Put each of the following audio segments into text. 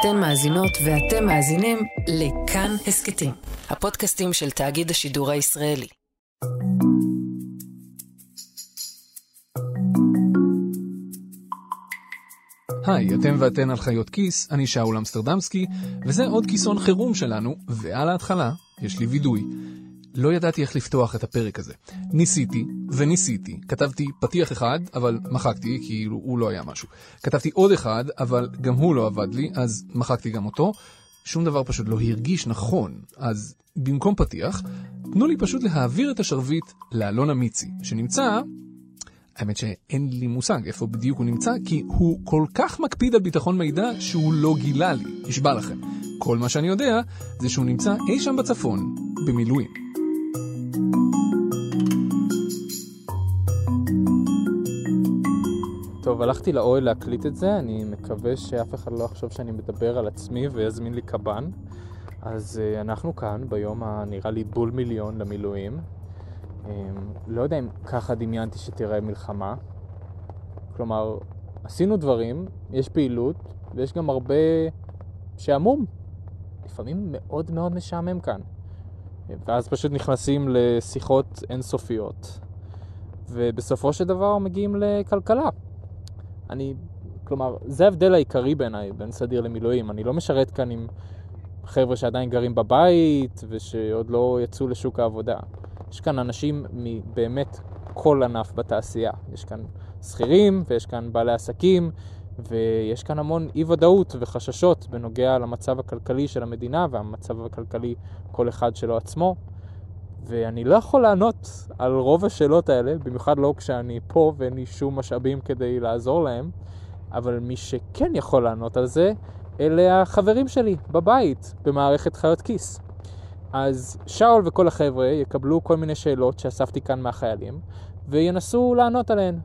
אתן מאזינות ואתם מאזינים לכאן הסכתים, הפודקאסטים של תאגיד השידור הישראלי. היי, אתם ואתן על חיות כיס, אני שאול אמסטרדמסקי, וזה עוד כיסון חירום שלנו, ועל ההתחלה יש לי וידוי. לא ידעתי איך לפתוח את הפרק הזה. ניסיתי וניסיתי, כתבתי פתיח אחד, אבל מחקתי, כי הוא לא היה משהו. כתבתי עוד אחד, אבל גם הוא לא עבד לי, אז מחקתי גם אותו. שום דבר פשוט לא הרגיש נכון, אז במקום פתיח, תנו לי פשוט להעביר את השרביט לאלונה מיצי, שנמצא האמת שאין לי מושג איפה בדיוק הוא נמצא, כי הוא כל כך מקפיד על ביטחון מידע שהוא לא גילה לי, נשבע לכם. כל מה שאני יודע זה שהוא נמצא אי שם בצפון, במילואים. טוב, הלכתי לאוהל להקליט את זה, אני מקווה שאף אחד לא יחשוב שאני מדבר על עצמי ויזמין לי קב"ן. אז uh, אנחנו כאן ביום הנראה לי בול מיליון למילואים. Um, לא יודע אם ככה דמיינתי שתראה מלחמה. כלומר, עשינו דברים, יש פעילות, ויש גם הרבה שעמום. לפעמים מאוד מאוד משעמם כאן. ואז פשוט נכנסים לשיחות אינסופיות, ובסופו של דבר מגיעים לכלכלה. אני, כלומר, זה ההבדל העיקרי בעיניי בין סדיר למילואים. אני לא משרת כאן עם חבר'ה שעדיין גרים בבית ושעוד לא יצאו לשוק העבודה. יש כאן אנשים מבאמת כל ענף בתעשייה. יש כאן שכירים ויש כאן בעלי עסקים ויש כאן המון אי ודאות וחששות בנוגע למצב הכלכלי של המדינה והמצב הכלכלי כל אחד שלו עצמו. ואני לא יכול לענות על רוב השאלות האלה, במיוחד לא כשאני פה ואין לי שום משאבים כדי לעזור להם, אבל מי שכן יכול לענות על זה, אלה החברים שלי בבית, במערכת חיות כיס. אז שאול וכל החבר'ה יקבלו כל מיני שאלות שאספתי כאן מהחיילים, וינסו לענות עליהן.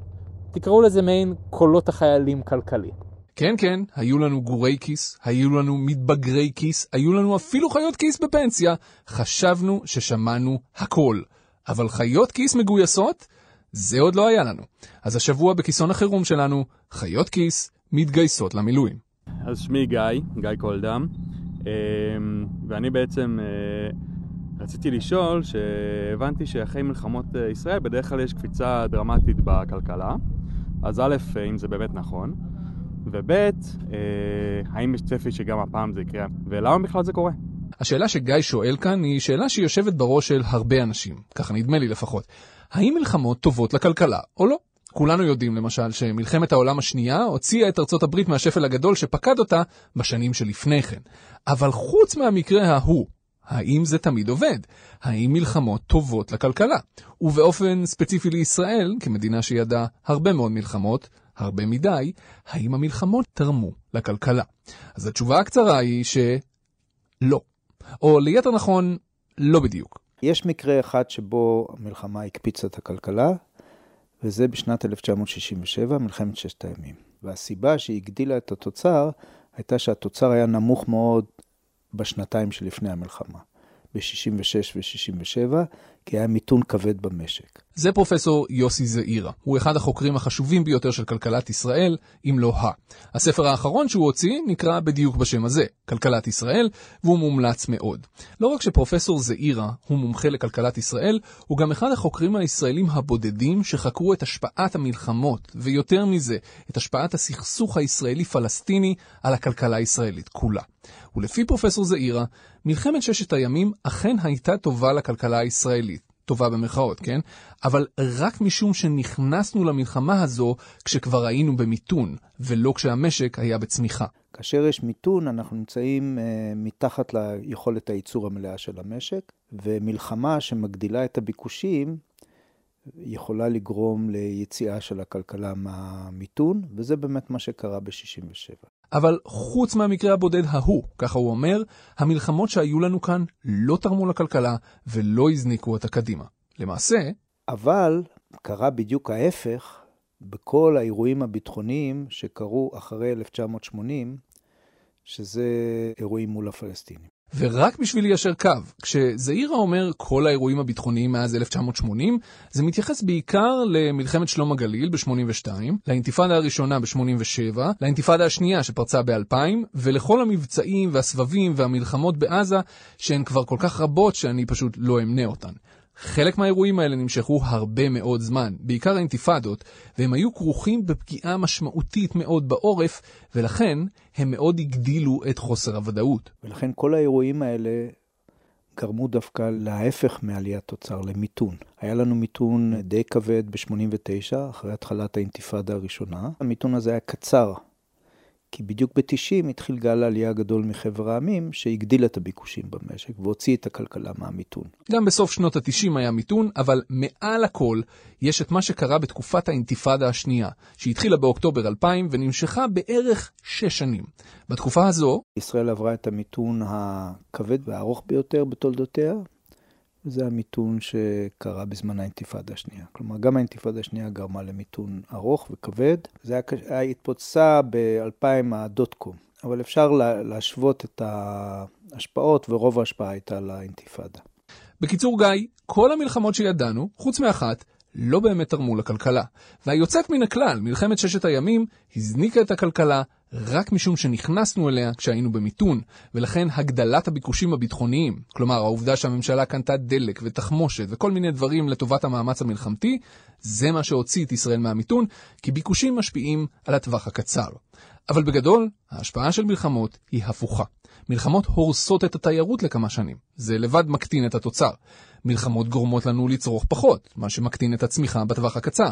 תקראו לזה מעין קולות החיילים כלכלי. כן, כן, היו לנו גורי כיס, היו לנו מתבגרי כיס, היו לנו אפילו חיות כיס בפנסיה. חשבנו ששמענו הכל. אבל חיות כיס מגויסות? זה עוד לא היה לנו. אז השבוע בכיסון החירום שלנו, חיות כיס מתגייסות למילואים. אז שמי גיא, גיא קולדם, אמ, ואני בעצם אה, רציתי לשאול, שהבנתי שאחרי מלחמות אה, ישראל בדרך כלל יש קפיצה דרמטית בכלכלה. אז א', אם זה באמת נכון, וב', אה, האם יש צפי שגם הפעם זה יקרה, ולמה בכלל זה קורה? השאלה שגיא שואל כאן היא שאלה שיושבת בראש של הרבה אנשים, ככה נדמה לי לפחות. האם מלחמות טובות לכלכלה או לא? כולנו יודעים למשל שמלחמת העולם השנייה הוציאה את ארצות הברית מהשפל הגדול שפקד אותה בשנים שלפני כן. אבל חוץ מהמקרה ההוא, האם זה תמיד עובד? האם מלחמות טובות לכלכלה? ובאופן ספציפי לישראל, כמדינה שידעה הרבה מאוד מלחמות, הרבה מדי, האם המלחמות תרמו לכלכלה? אז התשובה הקצרה היא שלא. או ליתר נכון, לא בדיוק. יש מקרה אחד שבו המלחמה הקפיצה את הכלכלה, וזה בשנת 1967, מלחמת ששת הימים. והסיבה שהיא הגדילה את התוצר, הייתה שהתוצר היה נמוך מאוד בשנתיים שלפני המלחמה. ב-66 ו-67, כי היה מיתון כבד במשק. זה פרופסור יוסי זעירה. הוא אחד החוקרים החשובים ביותר של כלכלת ישראל, אם לא ה. הספר האחרון שהוא הוציא נקרא בדיוק בשם הזה, כלכלת ישראל, והוא מומלץ מאוד. לא רק שפרופסור זעירה הוא מומחה לכלכלת ישראל, הוא גם אחד החוקרים הישראלים הבודדים שחקרו את השפעת המלחמות, ויותר מזה, את השפעת הסכסוך הישראלי-פלסטיני על הכלכלה הישראלית כולה. ולפי פרופסור זעירה, מלחמת ששת הימים אכן הייתה טובה לכלכלה הישראלית. טובה במרכאות, כן? אבל רק משום שנכנסנו למלחמה הזו כשכבר היינו במיתון, ולא כשהמשק היה בצמיחה. כאשר יש מיתון, אנחנו נמצאים uh, מתחת ליכולת הייצור המלאה של המשק, ומלחמה שמגדילה את הביקושים יכולה לגרום ליציאה של הכלכלה מהמיתון, וזה באמת מה שקרה ב-67. אבל חוץ מהמקרה הבודד ההוא, ככה הוא אומר, המלחמות שהיו לנו כאן לא תרמו לכלכלה ולא הזניקו אותה קדימה. למעשה... אבל קרה בדיוק ההפך בכל האירועים הביטחוניים שקרו אחרי 1980, שזה אירועים מול הפלסטינים. ורק בשביל ליישר קו, כשזעירה אומר כל האירועים הביטחוניים מאז 1980, זה מתייחס בעיקר למלחמת שלום הגליל ב-82, לאינתיפאדה הראשונה ב-87, לאינתיפאדה השנייה שפרצה ב-2000, ולכל המבצעים והסבבים והמלחמות בעזה, שהן כבר כל כך רבות שאני פשוט לא אמנה אותן. חלק מהאירועים האלה נמשכו הרבה מאוד זמן, בעיקר האינתיפאדות, והם היו כרוכים בפגיעה משמעותית מאוד בעורף, ולכן הם מאוד הגדילו את חוסר הוודאות. ולכן כל האירועים האלה גרמו דווקא להפך מעליית תוצר, למיתון. היה לנו מיתון די כבד ב-89, אחרי התחלת האינתיפאדה הראשונה. המיתון הזה היה קצר, כי בדיוק ב-90 התחיל גל העלייה הגדול מחבר העמים, שהגדיל את הביקושים במשק והוציא את הכלכלה מהמיתון. גם בסוף שנות ה-90 היה מיתון, אבל מעל הכל יש את מה שקרה בתקופת האינתיפאדה השנייה, שהתחילה באוקטובר 2000 ונמשכה בערך 6 שנים. בתקופה הזו... ישראל עברה את המיתון הכבד והארוך ביותר בתולדותיה, זה המיתון שקרה בזמן האינתיפאדה השנייה. כלומר, גם האינתיפאדה השנייה גרמה למיתון ארוך וכבד. זה היה, התפוצצה ב-2000 הדוט-קום, אבל אפשר להשוות את ההשפעות, ורוב ההשפעה הייתה לאינתיפאדה. בקיצור, גיא, כל המלחמות שידענו, חוץ מאחת, לא באמת תרמו לכלכלה. והיוצאת מן הכלל, מלחמת ששת הימים, הזניקה את הכלכלה רק משום שנכנסנו אליה כשהיינו במיתון, ולכן הגדלת הביקושים הביטחוניים, כלומר העובדה שהממשלה קנתה דלק ותחמושת וכל מיני דברים לטובת המאמץ המלחמתי, זה מה שהוציא את ישראל מהמיתון, כי ביקושים משפיעים על הטווח הקצר. אבל בגדול, ההשפעה של מלחמות היא הפוכה. מלחמות הורסות את התיירות לכמה שנים. זה לבד מקטין את התוצר. מלחמות גורמות לנו לצרוך פחות, מה שמקטין את הצמיחה בטווח הקצר.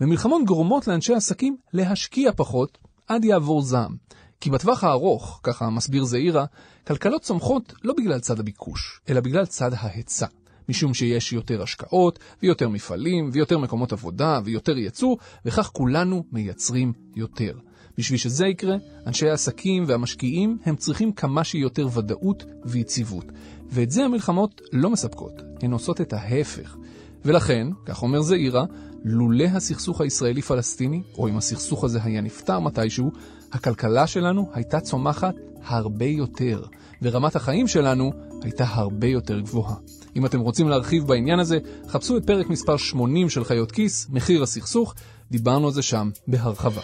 ומלחמות גורמות לאנשי עסקים להשקיע פחות עד יעבור זעם. כי בטווח הארוך, ככה מסביר זעירה, כלכלות צומחות לא בגלל צד הביקוש, אלא בגלל צד ההיצע. משום שיש יותר השקעות, ויותר מפעלים, ויותר מקומות עבודה, ויותר ייצוא, וכך כולנו מייצרים יותר. בשביל שזה יקרה, אנשי העסקים והמשקיעים הם צריכים כמה שיותר ודאות ויציבות. ואת זה המלחמות לא מספקות, הן עושות את ההפך. ולכן, כך אומר זעירה, לולא הסכסוך הישראלי-פלסטיני, או אם הסכסוך הזה היה נפתר מתישהו, הכלכלה שלנו הייתה צומחת הרבה יותר, ורמת החיים שלנו הייתה הרבה יותר גבוהה. אם אתם רוצים להרחיב בעניין הזה, חפשו את פרק מספר 80 של חיות כיס, מחיר הסכסוך, דיברנו על זה שם בהרחבה.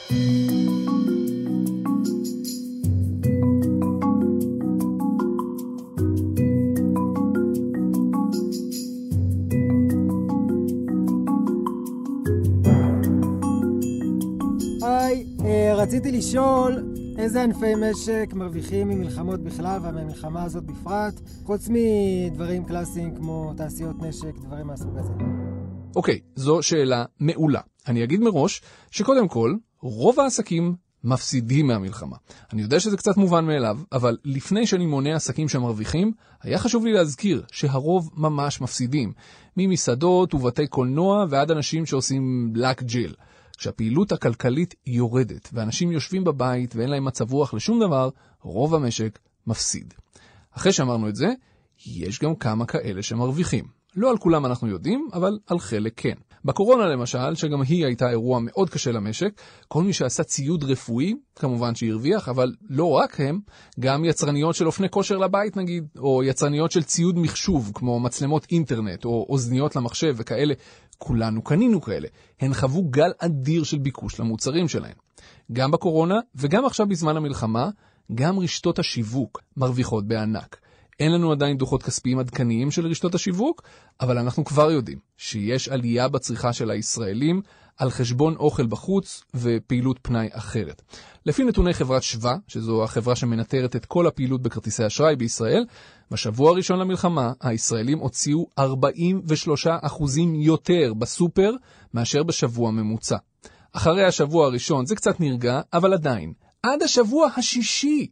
לשאול איזה ענפי משק מרוויחים ממלחמות בכלל ומהמלחמה הזאת בפרט, חוץ מדברים קלאסיים כמו תעשיות נשק, דברים מהסוג הזה. אוקיי, okay, זו שאלה מעולה. אני אגיד מראש שקודם כל, רוב העסקים מפסידים מהמלחמה. אני יודע שזה קצת מובן מאליו, אבל לפני שאני מונה עסקים שמרוויחים, היה חשוב לי להזכיר שהרוב ממש מפסידים. ממסעדות ובתי קולנוע ועד אנשים שעושים לק ג'יל. כשהפעילות הכלכלית יורדת ואנשים יושבים בבית ואין להם מצב רוח לשום דבר, רוב המשק מפסיד. אחרי שאמרנו את זה, יש גם כמה כאלה שמרוויחים. לא על כולם אנחנו יודעים, אבל על חלק כן. בקורונה למשל, שגם היא הייתה אירוע מאוד קשה למשק, כל מי שעשה ציוד רפואי, כמובן שהרוויח, אבל לא רק הם, גם יצרניות של אופני כושר לבית נגיד, או יצרניות של ציוד מחשוב, כמו מצלמות אינטרנט, או אוזניות למחשב וכאלה, כולנו קנינו כאלה. הן חוו גל אדיר של ביקוש למוצרים שלהן. גם בקורונה וגם עכשיו בזמן המלחמה, גם רשתות השיווק מרוויחות בענק. אין לנו עדיין דוחות כספיים עדכניים של רשתות השיווק, אבל אנחנו כבר יודעים שיש עלייה בצריכה של הישראלים על חשבון אוכל בחוץ ופעילות פנאי אחרת. לפי נתוני חברת שווה, שזו החברה שמנטרת את כל הפעילות בכרטיסי אשראי בישראל, בשבוע הראשון למלחמה הישראלים הוציאו 43% יותר בסופר מאשר בשבוע ממוצע. אחרי השבוע הראשון זה קצת נרגע, אבל עדיין, עד השבוע השישי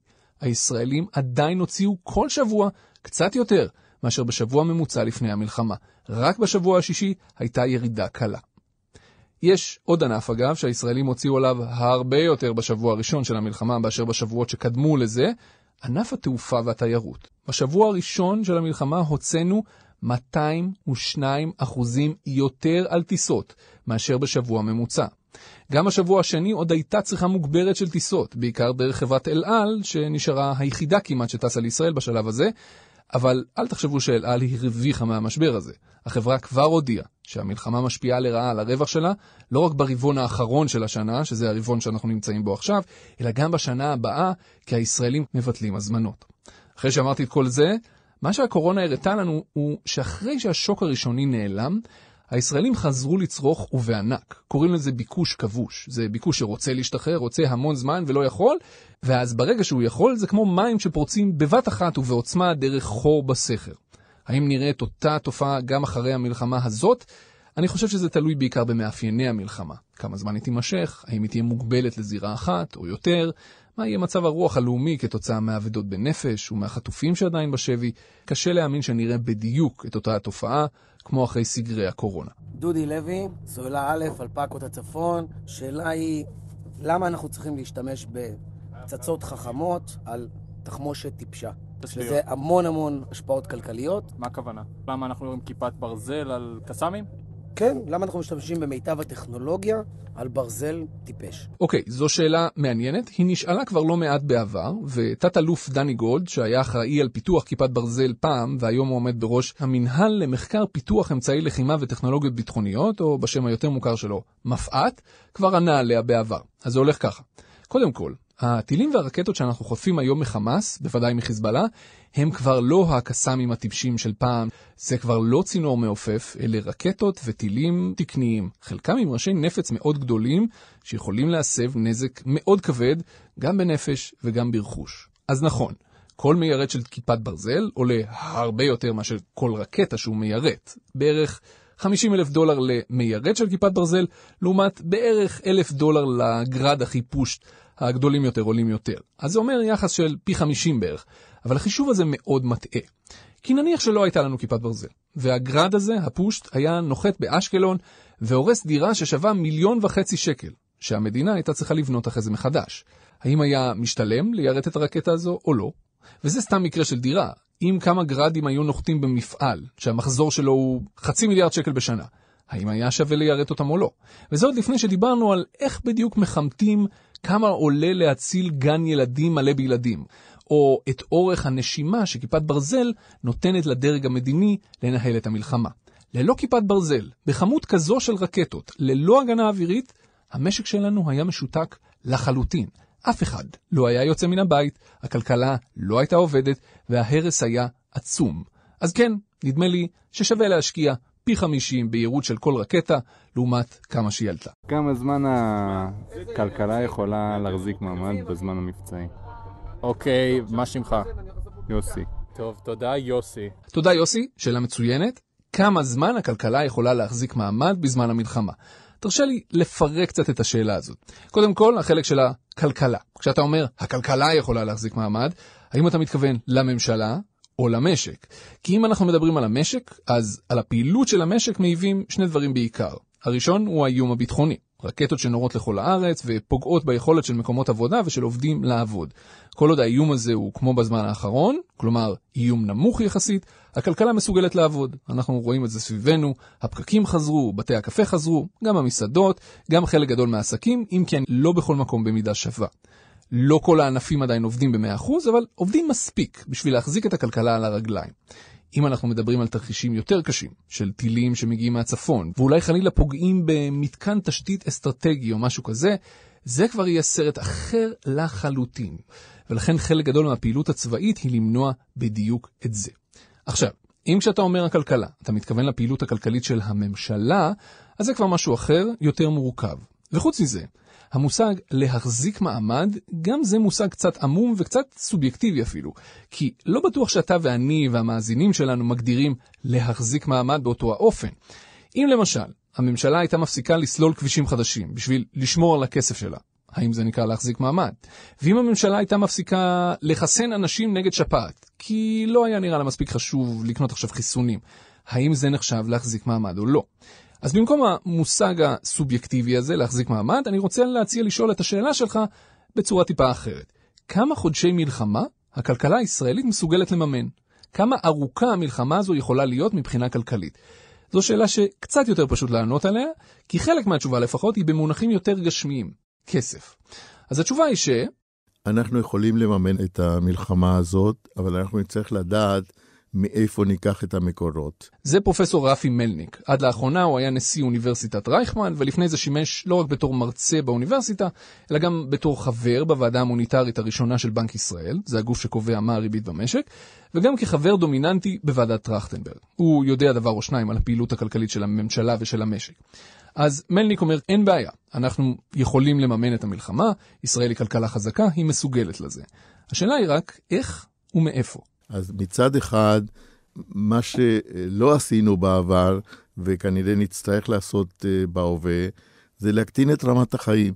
הישראלים עדיין הוציאו כל שבוע קצת יותר מאשר בשבוע ממוצע לפני המלחמה. רק בשבוע השישי הייתה ירידה קלה. יש עוד ענף אגב שהישראלים הוציאו עליו הרבה יותר בשבוע הראשון של המלחמה מאשר בשבועות שקדמו לזה, ענף התעופה והתיירות. בשבוע הראשון של המלחמה הוצאנו 202 אחוזים יותר על טיסות מאשר בשבוע ממוצע. גם השבוע השני עוד הייתה צריכה מוגברת של טיסות, בעיקר דרך חברת אל על, שנשארה היחידה כמעט שטסה לישראל בשלב הזה, אבל אל תחשבו שאל על הרוויחה מהמשבר הזה. החברה כבר הודיעה שהמלחמה משפיעה לרעה על הרווח שלה, לא רק ברבעון האחרון של השנה, שזה הרבעון שאנחנו נמצאים בו עכשיו, אלא גם בשנה הבאה, כי הישראלים מבטלים הזמנות. אחרי שאמרתי את כל זה, מה שהקורונה הראתה לנו הוא שאחרי שהשוק הראשוני נעלם, הישראלים חזרו לצרוך ובענק. קוראים לזה ביקוש כבוש. זה ביקוש שרוצה להשתחרר, רוצה המון זמן ולא יכול, ואז ברגע שהוא יכול, זה כמו מים שפורצים בבת אחת ובעוצמה דרך חור בסכר. האם נראה את אותה תופעה גם אחרי המלחמה הזאת? אני חושב שזה תלוי בעיקר במאפייני המלחמה. כמה זמן היא תימשך, האם היא תהיה מוגבלת לזירה אחת או יותר, מה יהיה מצב הרוח הלאומי כתוצאה מהאבדות בנפש ומהחטופים שעדיין בשבי, קשה להאמין שנראה בדיוק את אותה התופעה, כמו אחרי סגרי הקורונה. דודי לוי, סוללה א', אלפקות הצפון, שאלה היא, למה אנחנו צריכים להשתמש בפצצות חכמות על תחמושת טיפשה? תסביר. לזה המון המון השפעות כלכליות. מה הכוונה? למה אנחנו רואים כיפת ברזל על קסאמים? כן, למה אנחנו משתמשים במיטב הטכנולוגיה על ברזל טיפש? אוקיי, זו שאלה מעניינת. היא נשאלה כבר לא מעט בעבר, ותת-אלוף דני גולד, שהיה אחראי על פיתוח כיפת ברזל פעם, והיום הוא עומד בראש המינהל למחקר פיתוח אמצעי לחימה וטכנולוגיות ביטחוניות, או בשם היותר מוכר שלו, מפא"ת, כבר ענה עליה בעבר. אז זה הולך ככה. קודם כל, הטילים והרקטות שאנחנו חוטפים היום מחמאס, בוודאי מחיזבאללה, הם כבר לא הקסאמים הטיפשים של פעם, זה כבר לא צינור מעופף, אלה רקטות וטילים תקניים, חלקם עם ראשי נפץ מאוד גדולים, שיכולים להסב נזק מאוד כבד, גם בנפש וגם ברכוש. אז נכון, כל מיירט של כיפת ברזל עולה הרבה יותר מאשר כל רקטה שהוא מיירט, בערך 50 אלף דולר למיירט של כיפת ברזל, לעומת בערך אלף דולר לגרד החיפוש הגדולים יותר עולים יותר. אז זה אומר יחס של פי 50 בערך, אבל החישוב הזה מאוד מטעה. כי נניח שלא הייתה לנו כיפת ברזל, והגרד הזה, הפושט, היה נוחת באשקלון והורס דירה ששווה מיליון וחצי שקל, שהמדינה הייתה צריכה לבנות אחרי זה מחדש. האם היה משתלם ליירט את הרקטה הזו או לא? וזה סתם מקרה של דירה. אם כמה גרדים היו נוחתים במפעל, שהמחזור שלו הוא חצי מיליארד שקל בשנה, האם היה שווה ליירט אותם או לא? וזה עוד לפני שדיברנו על איך בדיוק מחמתים כמה עולה להציל גן ילדים מלא בילדים, או את אורך הנשימה שכיפת ברזל נותנת לדרג המדיני לנהל את המלחמה. ללא כיפת ברזל, בכמות כזו של רקטות, ללא הגנה אווירית, המשק שלנו היה משותק לחלוטין. אף אחד לא היה יוצא מן הבית, הכלכלה לא הייתה עובדת, וההרס היה עצום. אז כן, נדמה לי ששווה להשקיע פי 50 בהירות של כל רקטה, לעומת כמה שהיא עלתה. כמה זמן הכלכלה יכולה להחזיק מעמד בזמן המבצעי? אוקיי, מה שמך? יוסי. טוב, תודה יוסי. תודה יוסי, שאלה מצוינת. כמה זמן הכלכלה יכולה להחזיק מעמד בזמן המלחמה? תרשה לי לפרק קצת את השאלה הזאת. קודם כל, החלק של הכלכלה. כשאתה אומר, הכלכלה יכולה להחזיק מעמד, האם אתה מתכוון לממשלה או למשק? כי אם אנחנו מדברים על המשק, אז על הפעילות של המשק מעיבים שני דברים בעיקר. הראשון הוא האיום הביטחוני. רקטות שנורות לכל הארץ ופוגעות ביכולת של מקומות עבודה ושל עובדים לעבוד. כל עוד האיום הזה הוא כמו בזמן האחרון, כלומר איום נמוך יחסית, הכלכלה מסוגלת לעבוד. אנחנו רואים את זה סביבנו, הפקקים חזרו, בתי הקפה חזרו, גם המסעדות, גם חלק גדול מהעסקים, אם כן לא בכל מקום במידה שווה. לא כל הענפים עדיין עובדים ב-100%, אבל עובדים מספיק בשביל להחזיק את הכלכלה על הרגליים. אם אנחנו מדברים על תרחישים יותר קשים, של טילים שמגיעים מהצפון, ואולי חלילה פוגעים במתקן תשתית אסטרטגי או משהו כזה, זה כבר יהיה סרט אחר לחלוטין. ולכן חלק גדול מהפעילות הצבאית היא למנוע בדיוק את זה. עכשיו, אם כשאתה אומר הכלכלה, אתה מתכוון לפעילות הכלכלית של הממשלה, אז זה כבר משהו אחר, יותר מורכב. וחוץ מזה, המושג להחזיק מעמד, גם זה מושג קצת עמום וקצת סובייקטיבי אפילו. כי לא בטוח שאתה ואני והמאזינים שלנו מגדירים להחזיק מעמד באותו האופן. אם למשל, הממשלה הייתה מפסיקה לסלול כבישים חדשים בשביל לשמור על הכסף שלה, האם זה נקרא להחזיק מעמד? ואם הממשלה הייתה מפסיקה לחסן אנשים נגד שפעת, כי לא היה נראה לה מספיק חשוב לקנות עכשיו חיסונים, האם זה נחשב להחזיק מעמד או לא? אז במקום המושג הסובייקטיבי הזה, להחזיק מעמד, אני רוצה להציע לשאול את השאלה שלך בצורה טיפה אחרת. כמה חודשי מלחמה הכלכלה הישראלית מסוגלת לממן? כמה ארוכה המלחמה הזו יכולה להיות מבחינה כלכלית? זו שאלה שקצת יותר פשוט לענות עליה, כי חלק מהתשובה לפחות היא במונחים יותר גשמיים, כסף. אז התשובה היא ש... אנחנו יכולים לממן את המלחמה הזאת, אבל אנחנו נצטרך לדעת מאיפה ניקח את המקורות. זה פרופסור רפי מלניק. עד לאחרונה הוא היה נשיא אוניברסיטת רייכמן, ולפני זה שימש לא רק בתור מרצה באוניברסיטה, אלא גם בתור חבר בוועדה המוניטרית הראשונה של בנק ישראל, זה הגוף שקובע מה הריבית במשק, וגם כחבר דומיננטי בוועדת טרכטנברג. הוא יודע דבר או שניים על הפעילות הכלכלית של הממשלה ושל המשק. אז מלניק אומר, אין בעיה, אנחנו יכולים לממן את המלחמה, ישראל היא כלכלה חזקה, היא מסוגלת לזה. השאלה היא רק, איך ומאיפה. אז מצד אחד, מה שלא עשינו בעבר, וכנראה נצטרך לעשות אה, בהווה, זה להקטין את רמת החיים.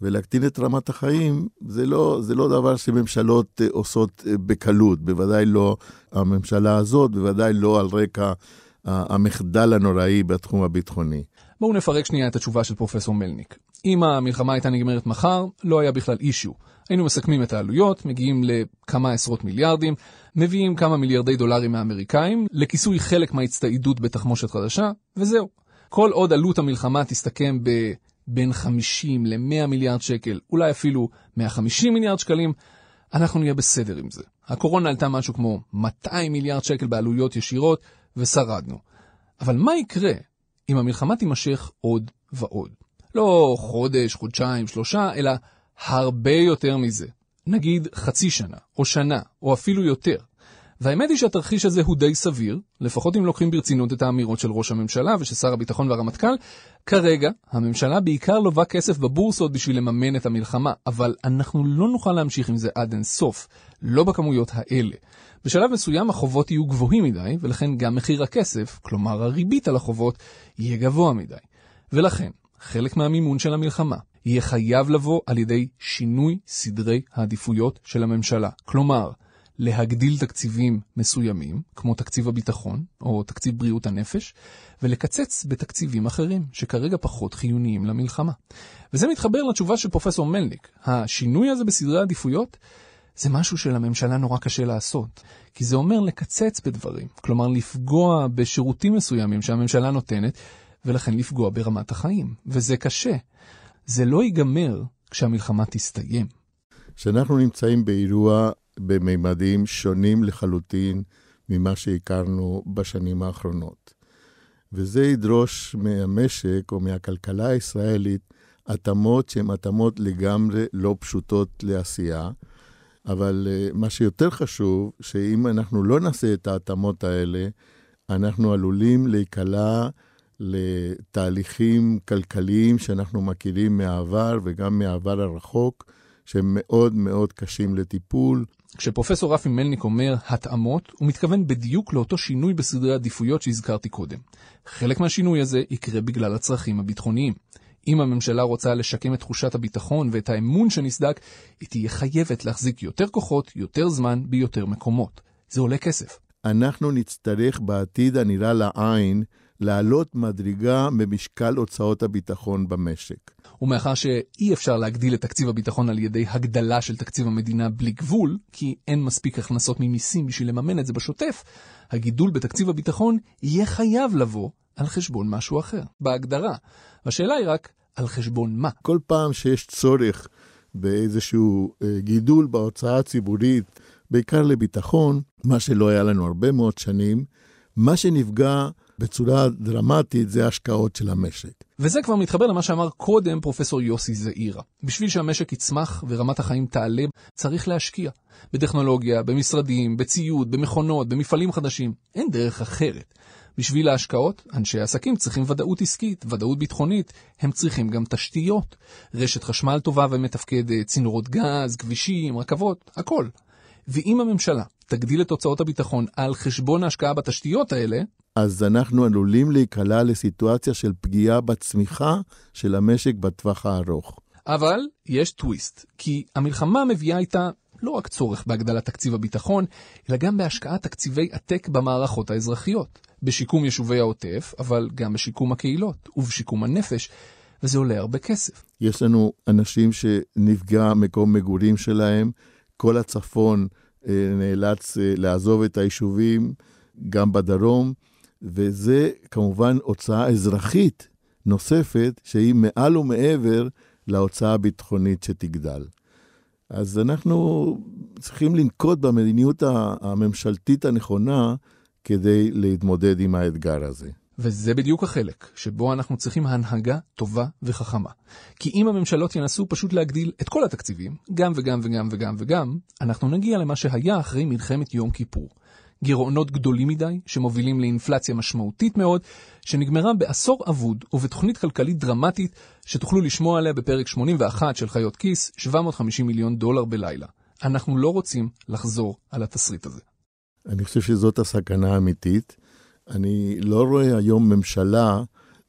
ולהקטין את רמת החיים זה לא, זה לא דבר שממשלות אה, עושות אה, בקלות, בוודאי לא הממשלה הזאת, בוודאי לא על רקע המחדל הנוראי בתחום הביטחוני. בואו נפרק שנייה את התשובה של פרופסור מלניק. אם המלחמה הייתה נגמרת מחר, לא היה בכלל אישיו. היינו מסכמים את העלויות, מגיעים לכמה עשרות מיליארדים, מביאים כמה מיליארדי דולרים מהאמריקאים, לכיסוי חלק מההצטעידות בתחמושת חדשה, וזהו. כל עוד עלות המלחמה תסתכם ב... בין 50 ל-100 מיליארד שקל, אולי אפילו 150 מיליארד שקלים, אנחנו נהיה בסדר עם זה. הקורונה עלתה משהו כמו 200 מיליארד שקל בעלויות ישירות, ושרדנו. אבל מה יקרה אם המלחמה תימשך עוד ועוד? לא חודש, חודשיים, שלושה, אלא הרבה יותר מזה. נגיד חצי שנה, או שנה, או אפילו יותר. והאמת היא שהתרחיש הזה הוא די סביר, לפחות אם לוקחים ברצינות את האמירות של ראש הממשלה ושל שר הביטחון והרמטכ"ל. כרגע, הממשלה בעיקר לובה כסף בבורסות בשביל לממן את המלחמה, אבל אנחנו לא נוכל להמשיך עם זה עד אין סוף, לא בכמויות האלה. בשלב מסוים החובות יהיו גבוהים מדי, ולכן גם מחיר הכסף, כלומר הריבית על החובות, יהיה גבוה מדי. ולכן, חלק מהמימון של המלחמה יהיה חייב לבוא על ידי שינוי סדרי העדיפויות של הממשלה. כלומר, להגדיל תקציבים מסוימים, כמו תקציב הביטחון או תקציב בריאות הנפש, ולקצץ בתקציבים אחרים, שכרגע פחות חיוניים למלחמה. וזה מתחבר לתשובה של פרופסור מלניק. השינוי הזה בסדרי העדיפויות זה משהו שלממשלה נורא קשה לעשות, כי זה אומר לקצץ בדברים, כלומר לפגוע בשירותים מסוימים שהממשלה נותנת, ולכן לפגוע ברמת החיים, וזה קשה. זה לא ייגמר כשהמלחמה תסתיים. כשאנחנו נמצאים באירוע בממדים שונים לחלוטין ממה שהכרנו בשנים האחרונות. וזה ידרוש מהמשק או מהכלכלה הישראלית התאמות שהן התאמות לגמרי לא פשוטות לעשייה, אבל uh, מה שיותר חשוב, שאם אנחנו לא נעשה את ההתאמות האלה, אנחנו עלולים להיקלע לתהליכים כלכליים שאנחנו מכירים מהעבר וגם מהעבר הרחוק, שהם מאוד מאוד קשים לטיפול. כשפרופסור רפי מלניק אומר התאמות, הוא מתכוון בדיוק לאותו שינוי בסדרי עדיפויות שהזכרתי קודם. חלק מהשינוי הזה יקרה בגלל הצרכים הביטחוניים. אם הממשלה רוצה לשקם את תחושת הביטחון ואת האמון שנסדק, היא תהיה חייבת להחזיק יותר כוחות, יותר זמן, ביותר מקומות. זה עולה כסף. אנחנו נצטרך בעתיד הנראה לעין להעלות מדרגה במשקל הוצאות הביטחון במשק. ומאחר שאי אפשר להגדיל את תקציב הביטחון על ידי הגדלה של תקציב המדינה בלי גבול, כי אין מספיק הכנסות ממיסים בשביל לממן את זה בשוטף, הגידול בתקציב הביטחון יהיה חייב לבוא על חשבון משהו אחר, בהגדרה. והשאלה היא רק, על חשבון מה? כל פעם שיש צורך באיזשהו אה, גידול בהוצאה הציבורית, בעיקר לביטחון, מה שלא היה לנו הרבה מאוד שנים, מה שנפגע בצורה דרמטית זה ההשקעות של המשק. וזה כבר מתחבר למה שאמר קודם פרופסור יוסי זעירה. בשביל שהמשק יצמח ורמת החיים תעלה, צריך להשקיע. בטכנולוגיה, במשרדים, בציוד, במכונות, במפעלים חדשים. אין דרך אחרת. בשביל ההשקעות, אנשי העסקים צריכים ודאות עסקית, ודאות ביטחונית, הם צריכים גם תשתיות. רשת חשמל טובה ומתפקדת, צינורות גז, כבישים, רכבות, הכל. ואם הממשלה תגדיל את הוצאות הביטחון על חשבון ההשקעה בתשתיות האלה, אז אנחנו עלולים להיקלע לסיטואציה של פגיעה בצמיחה של המשק בטווח הארוך. אבל יש טוויסט, כי המלחמה מביאה איתה לא רק צורך בהגדלת תקציב הביטחון, אלא גם בהשקעת תקציבי עתק במערכות האזרחיות, בשיקום יישובי העוטף, אבל גם בשיקום הקהילות ובשיקום הנפש, וזה עולה הרבה כסף. יש לנו אנשים שנפגע מקום מגורים שלהם, כל הצפון אה, נאלץ אה, לעזוב את היישובים, גם בדרום, וזה כמובן הוצאה אזרחית נוספת שהיא מעל ומעבר להוצאה הביטחונית שתגדל. אז אנחנו צריכים לנקוט במדיניות הממשלתית הנכונה כדי להתמודד עם האתגר הזה. וזה בדיוק החלק שבו אנחנו צריכים הנהגה טובה וחכמה. כי אם הממשלות ינסו פשוט להגדיל את כל התקציבים, גם וגם וגם וגם וגם, אנחנו נגיע למה שהיה אחרי מלחמת יום כיפור. גירעונות גדולים מדי, שמובילים לאינפלציה משמעותית מאוד, שנגמרה בעשור אבוד ובתוכנית כלכלית דרמטית, שתוכלו לשמוע עליה בפרק 81 של חיות כיס, 750 מיליון דולר בלילה. אנחנו לא רוצים לחזור על התסריט הזה. אני חושב שזאת הסכנה האמיתית. אני לא רואה היום ממשלה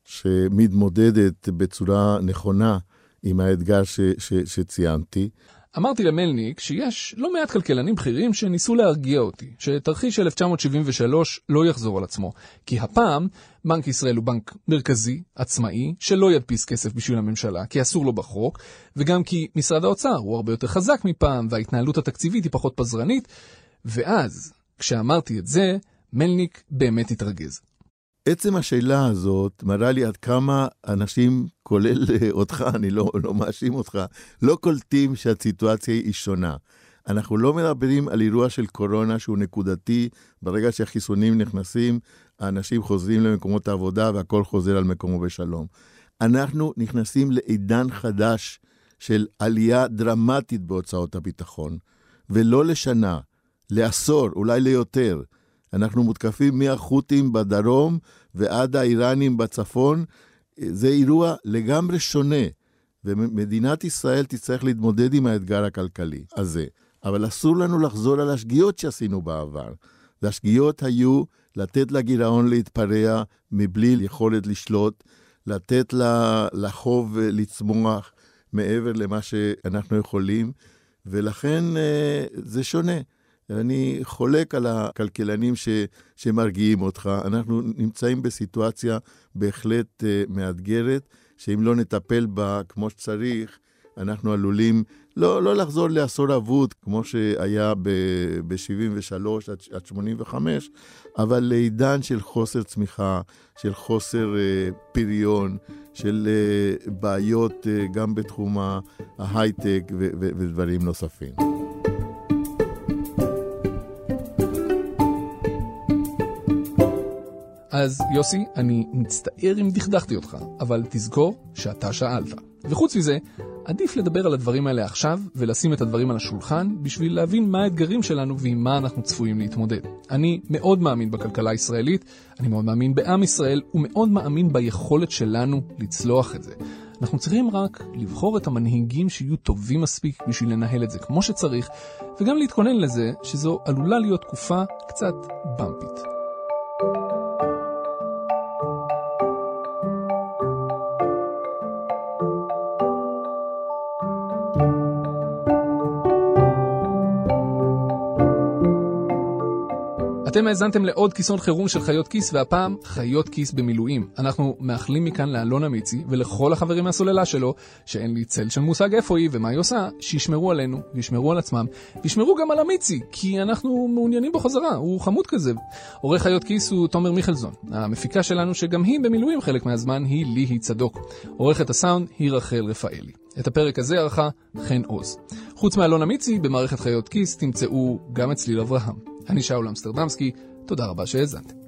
שמתמודדת בצורה נכונה עם האתגר ש, ש, שציינתי. אמרתי למלניק שיש לא מעט כלכלנים בכירים שניסו להרגיע אותי, שתרחיש 1973 לא יחזור על עצמו, כי הפעם בנק ישראל הוא בנק מרכזי, עצמאי, שלא ידפיס כסף בשביל הממשלה, כי אסור לו בחוק, וגם כי משרד האוצר הוא הרבה יותר חזק מפעם, וההתנהלות התקציבית היא פחות פזרנית, ואז, כשאמרתי את זה, מלניק באמת התרגז. עצם השאלה הזאת מראה לי עד כמה אנשים, כולל אותך, אני לא, לא מאשים אותך, לא קולטים שהסיטואציה היא שונה. אנחנו לא מדברים על אירוע של קורונה שהוא נקודתי, ברגע שהחיסונים נכנסים, האנשים חוזרים למקומות העבודה והכל חוזר על מקומו בשלום. אנחנו נכנסים לעידן חדש של עלייה דרמטית בהוצאות הביטחון, ולא לשנה, לעשור, אולי ליותר. אנחנו מותקפים מהחות'ים בדרום ועד האיראנים בצפון. זה אירוע לגמרי שונה, ומדינת ישראל תצטרך להתמודד עם האתגר הכלכלי הזה. אבל אסור לנו לחזור על השגיאות שעשינו בעבר. והשגיאות היו לתת לגירעון להתפרע מבלי יכולת לשלוט, לתת לחוב לצמוח מעבר למה שאנחנו יכולים, ולכן אה, זה שונה. אני חולק על הכלכלנים ש, שמרגיעים אותך. אנחנו נמצאים בסיטואציה בהחלט uh, מאתגרת, שאם לא נטפל בה כמו שצריך, אנחנו עלולים לא, לא לחזור לעשור אבוד, כמו שהיה ב-73 עד, עד 85, אבל לעידן של חוסר צמיחה, של חוסר uh, פריון, של uh, בעיות uh, גם בתחום ההייטק ודברים נוספים. אז יוסי, אני מצטער אם דכדכתי אותך, אבל תזכור שאתה שאלת. וחוץ מזה, עדיף לדבר על הדברים האלה עכשיו, ולשים את הדברים על השולחן, בשביל להבין מה האתגרים שלנו ועם מה אנחנו צפויים להתמודד. אני מאוד מאמין בכלכלה הישראלית, אני מאוד מאמין בעם ישראל, ומאוד מאמין ביכולת שלנו לצלוח את זה. אנחנו צריכים רק לבחור את המנהיגים שיהיו טובים מספיק בשביל לנהל את זה כמו שצריך, וגם להתכונן לזה שזו עלולה להיות תקופה קצת במפית. אתם האזנתם לעוד כיסון חירום של חיות כיס, והפעם חיות כיס במילואים. אנחנו מאחלים מכאן לאלונה מיצי ולכל החברים מהסוללה שלו, שאין לי צל של מושג איפה היא ומה היא עושה, שישמרו עלינו וישמרו על עצמם, וישמרו גם על המיצי, כי אנחנו מעוניינים בו חזרה, הוא חמוד כזה. עורך חיות כיס הוא תומר מיכלזון. המפיקה שלנו, שגם היא במילואים חלק מהזמן, היא ליהי צדוק. עורכת הסאונד היא רחל רפאלי. את הפרק הזה ערכה חן עוז. חוץ מאלונה מיצי, במערכת חיות כיס תמצאו גם את צליל אברהם. אני שאול אמסטרדמסקי, תודה רבה שהאזנתם.